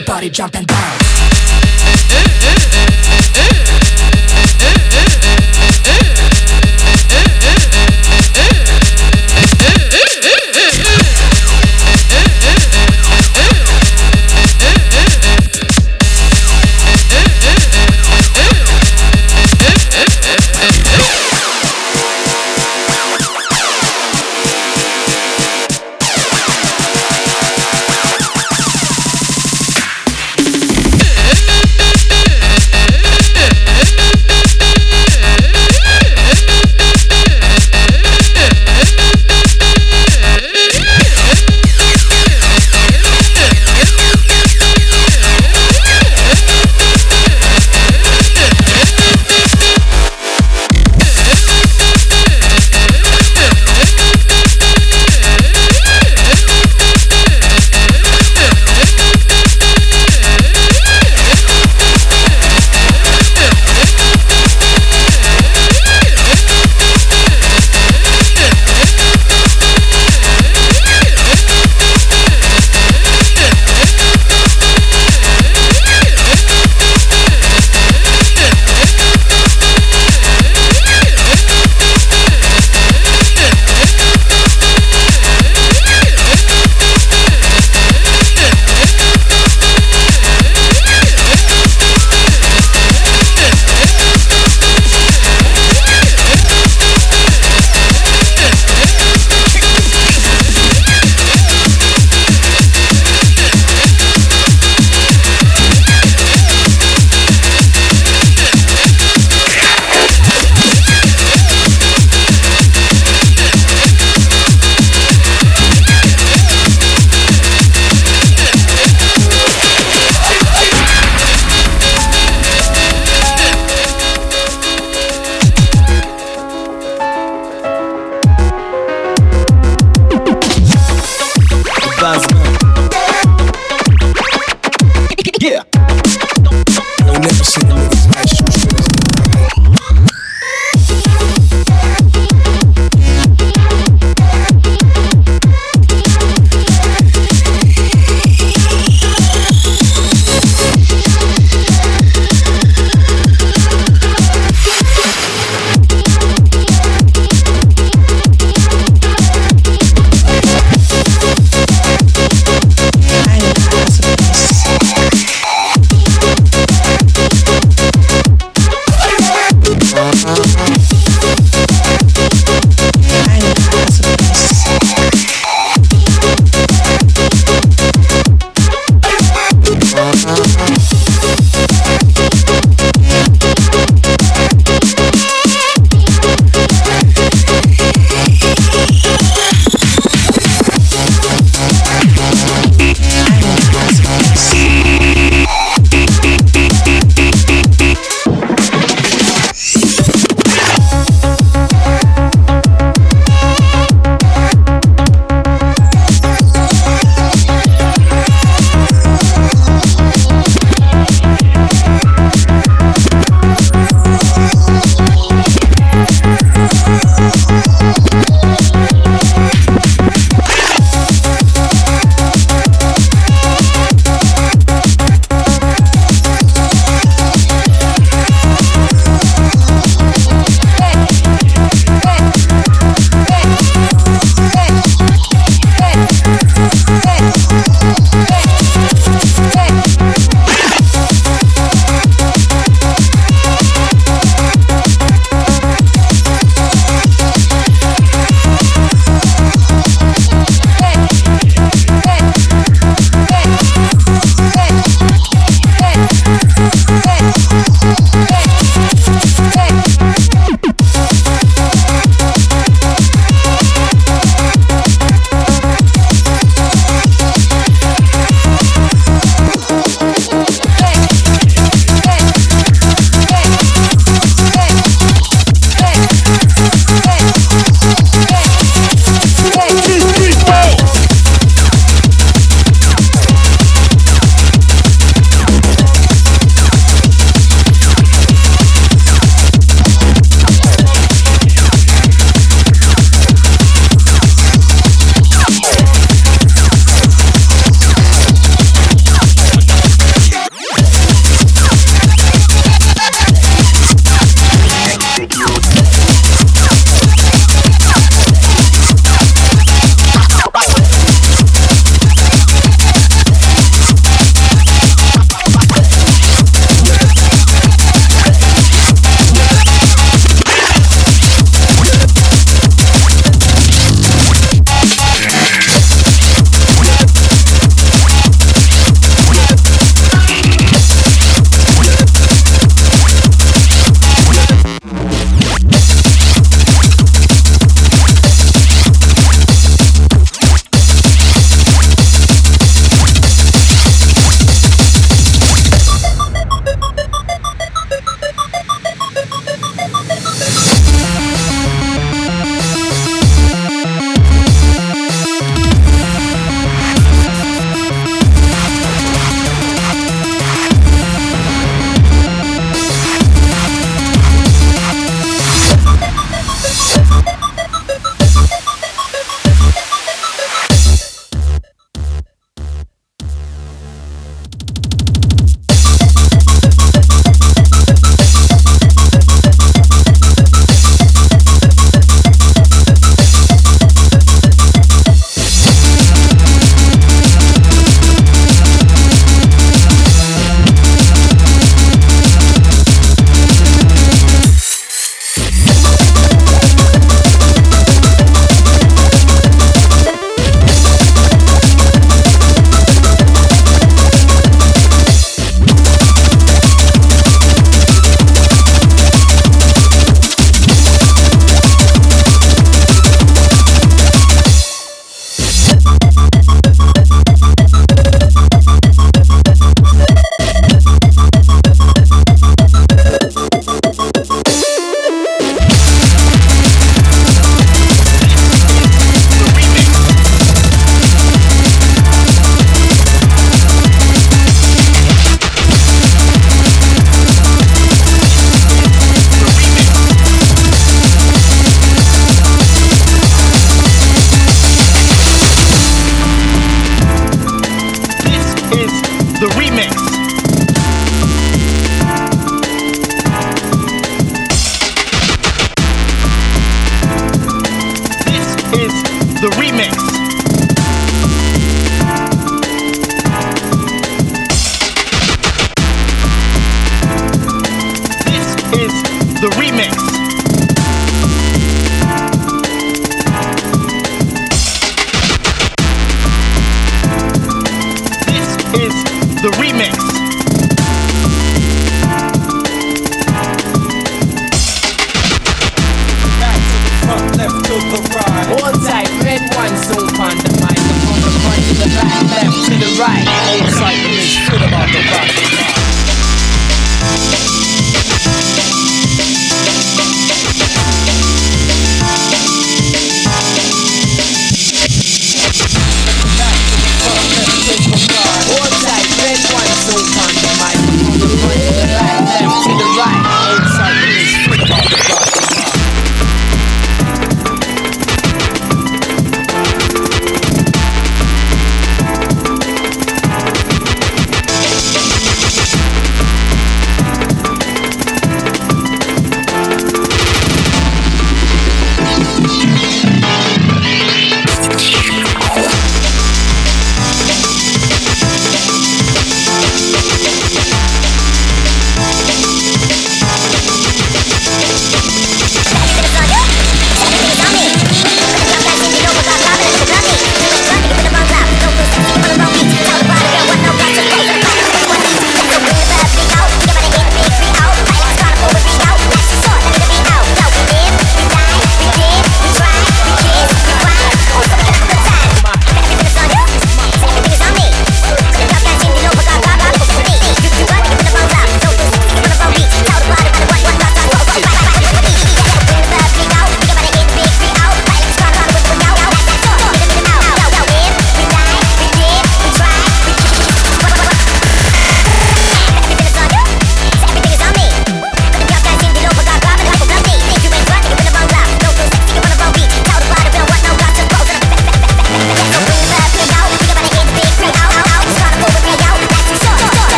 Everybody jump and down.